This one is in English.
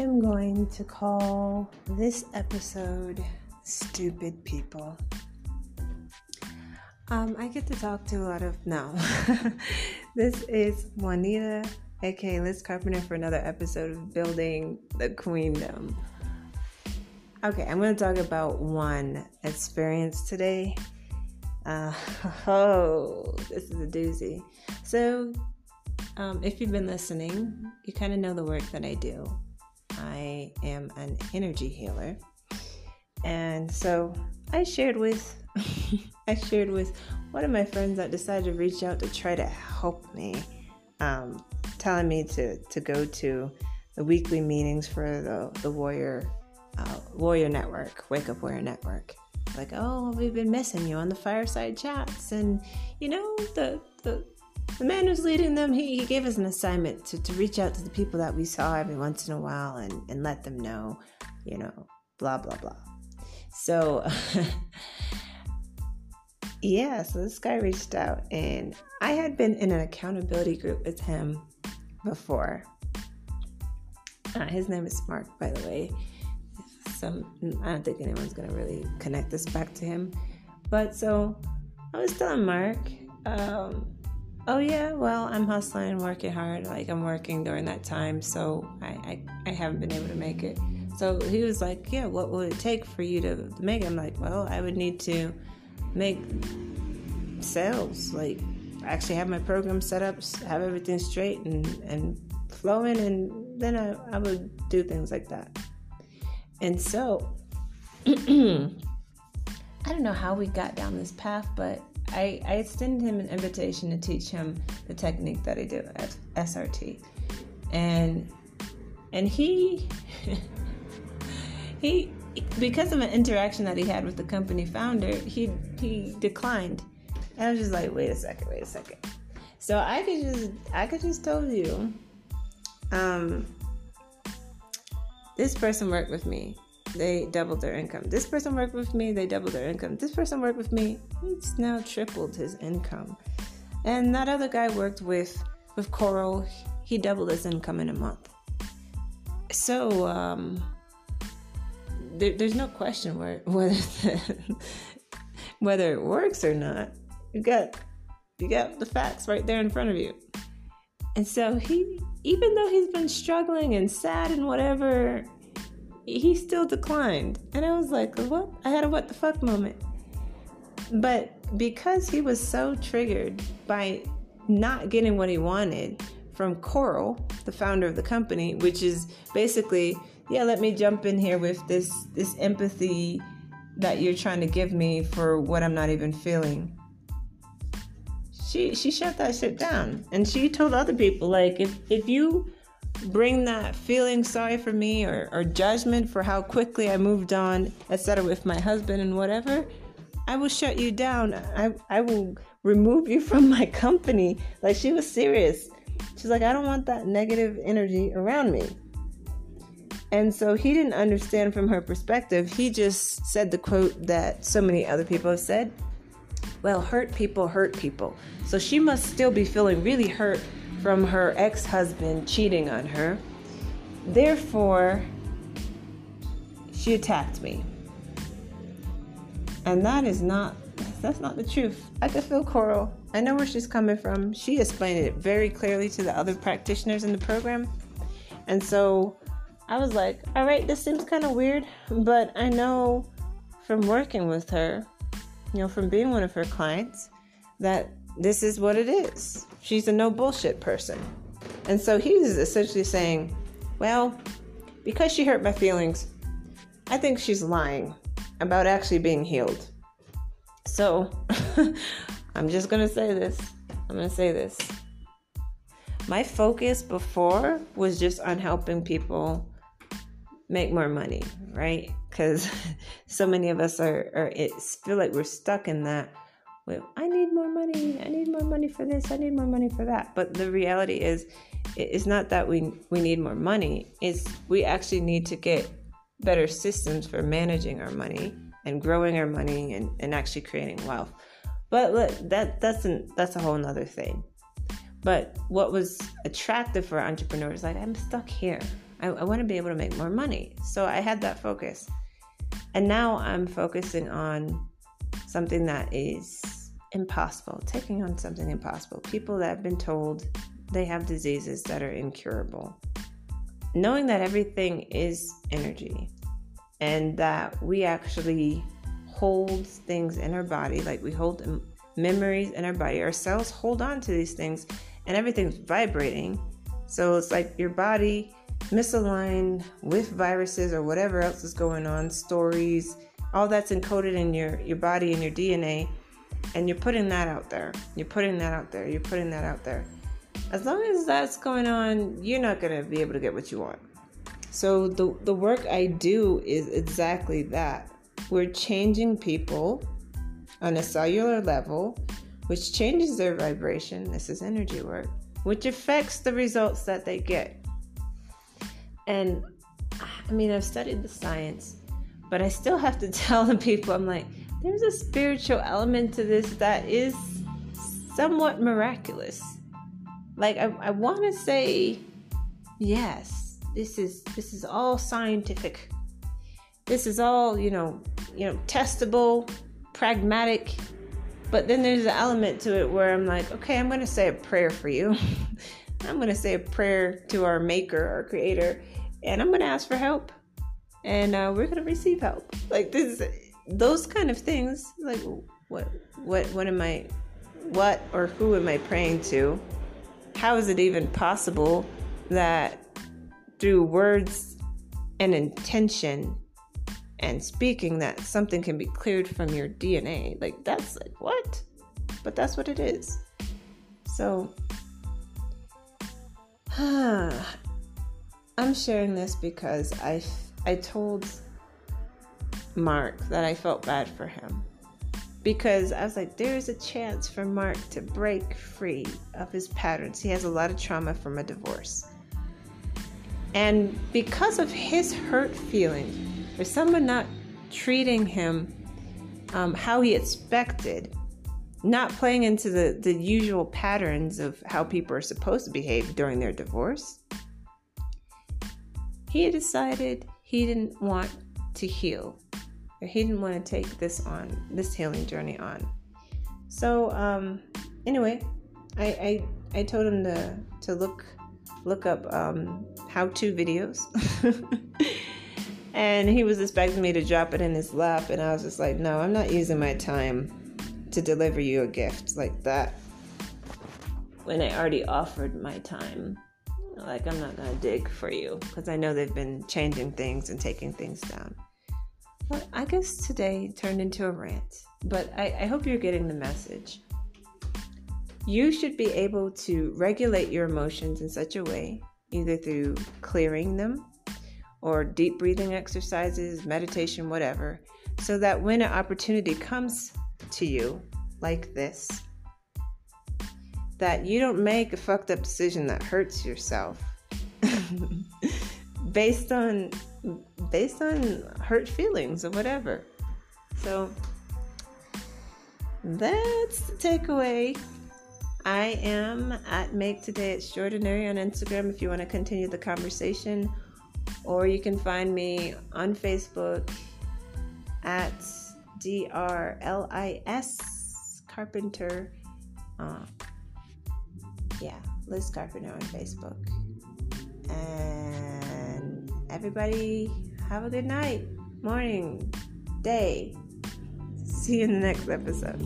am going to call this episode Stupid People. Um, I get to talk to a lot of. No. this is Juanita, aka Liz Carpenter, for another episode of Building the Queendom. Okay, I'm going to talk about one experience today. Uh, oh, this is a doozy. So, um, if you've been listening, you kind of know the work that I do. I am an energy healer. And so I shared with I shared with one of my friends that decided to reach out to try to help me, um, telling me to, to go to the weekly meetings for the, the Warrior uh, Warrior Network, Wake Up Warrior Network. Like, oh, we've been missing you on the fireside chats, and you know the the the man who's leading them, he, he gave us an assignment to, to reach out to the people that we saw every once in a while and, and let them know, you know, blah, blah, blah. So, yeah, so this guy reached out, and I had been in an accountability group with him before. Uh, his name is Mark, by the way. Some I don't think anyone's gonna really connect this back to him, but so I was telling Mark, um, oh yeah, well I'm hustling working hard. Like I'm working during that time, so I I, I haven't been able to make it. So he was like, yeah, what would it take for you to, to make it? I'm like, well, I would need to make sales, like actually have my program set up, have everything straight and, and flowing, and then I, I would do things like that. And so, I don't know how we got down this path, but I, I extended him an invitation to teach him the technique that I do at SRT. And and he he because of an interaction that he had with the company founder, he he declined. And I was just like, wait a second, wait a second. So I could just I could just tell you, um, this person worked with me. They doubled their income. This person worked with me. They doubled their income. This person worked with me. He's now tripled his income. And that other guy worked with with Coral. He doubled his income in a month. So um, there, there's no question where, whether whether it works or not. You got you got the facts right there in front of you. And so he, even though he's been struggling and sad and whatever, he still declined. And I was like, what? I had a what the fuck moment. But because he was so triggered by not getting what he wanted from Coral, the founder of the company, which is basically yeah, let me jump in here with this this empathy that you're trying to give me for what I'm not even feeling. She she shut that shit down. And she told other people, like, if if you bring that feeling sorry for me or, or judgment for how quickly I moved on, etc., with my husband and whatever, I will shut you down. I I will remove you from my company. Like she was serious. She's like, I don't want that negative energy around me. And so he didn't understand from her perspective. He just said the quote that so many other people have said well, hurt people hurt people. So she must still be feeling really hurt from her ex husband cheating on her. Therefore, she attacked me. And that is not that's not the truth. I can feel Coral. I know where she's coming from. She explained it very clearly to the other practitioners in the program. And so I was like, all right, this seems kind of weird, but I know from working with her, you know, from being one of her clients, that this is what it is. She's a no bullshit person. And so he's essentially saying, well, because she hurt my feelings, I think she's lying about actually being healed. So I'm just going to say this. I'm going to say this. My focus before was just on helping people make more money, right? Because so many of us are, are it feel like we're stuck in that. I need more money. I need more money for this. I need more money for that. But the reality is, it's not that we we need more money. It's we actually need to get better systems for managing our money and growing our money and, and actually creating wealth. But look, that that's an, that's a whole nother thing. But what was attractive for entrepreneurs, like I'm stuck here. I, I want to be able to make more money. So I had that focus. And now I'm focusing on something that is impossible, taking on something impossible. People that have been told they have diseases that are incurable. Knowing that everything is energy and that we actually hold things in our body, like we hold memories in our body, our cells hold on to these things and everything's vibrating. So it's like your body misaligned with viruses or whatever else is going on, stories, all that's encoded in your, your body and your DNA, and you're putting that out there. You're putting that out there. You're putting that out there. As long as that's going on, you're not going to be able to get what you want. So the the work I do is exactly that. We're changing people on a cellular level, which changes their vibration. This is energy work, which affects the results that they get. And I mean, I've studied the science, but I still have to tell the people I'm like, there's a spiritual element to this that is somewhat miraculous. Like I, I want to say, yes, this is this is all scientific. This is all you know, you know, testable, pragmatic. But then there's an element to it where I'm like, okay, I'm going to say a prayer for you. I'm going to say a prayer to our maker, our creator, and I'm going to ask for help. And uh, we're going to receive help. Like this, those kind of things. Like what, what, what am I, what or who am I praying to? How is it even possible that through words and intention and speaking that something can be cleared from your DNA? Like that's like what? But that's what it is. So, I'm sharing this because I I told Mark that I felt bad for him because I was like, there is a chance for Mark to break free of his patterns. He has a lot of trauma from a divorce. And because of his hurt feeling, for someone not treating him um, how he expected, not playing into the, the usual patterns of how people are supposed to behave during their divorce, he decided he didn't want to heal. Or he didn't want to take this on, this healing journey on. So, um, anyway, I, I, I told him to, to look look up um, how-to videos. and he was expecting me to drop it in his lap and I was just like, "No, I'm not using my time to deliver you a gift like that." When I already offered my time like, I'm not gonna dig for you because I know they've been changing things and taking things down. But I guess today turned into a rant, but I, I hope you're getting the message. You should be able to regulate your emotions in such a way, either through clearing them or deep breathing exercises, meditation, whatever, so that when an opportunity comes to you like this, that you don't make a fucked up decision that hurts yourself based on based on hurt feelings or whatever. So that's the takeaway. I am at Make Today Extraordinary on Instagram if you want to continue the conversation, or you can find me on Facebook at DRLIS Carpenter. Uh, yeah, Liz Carpenter on Facebook. And everybody, have a good night, morning, day. See you in the next episode.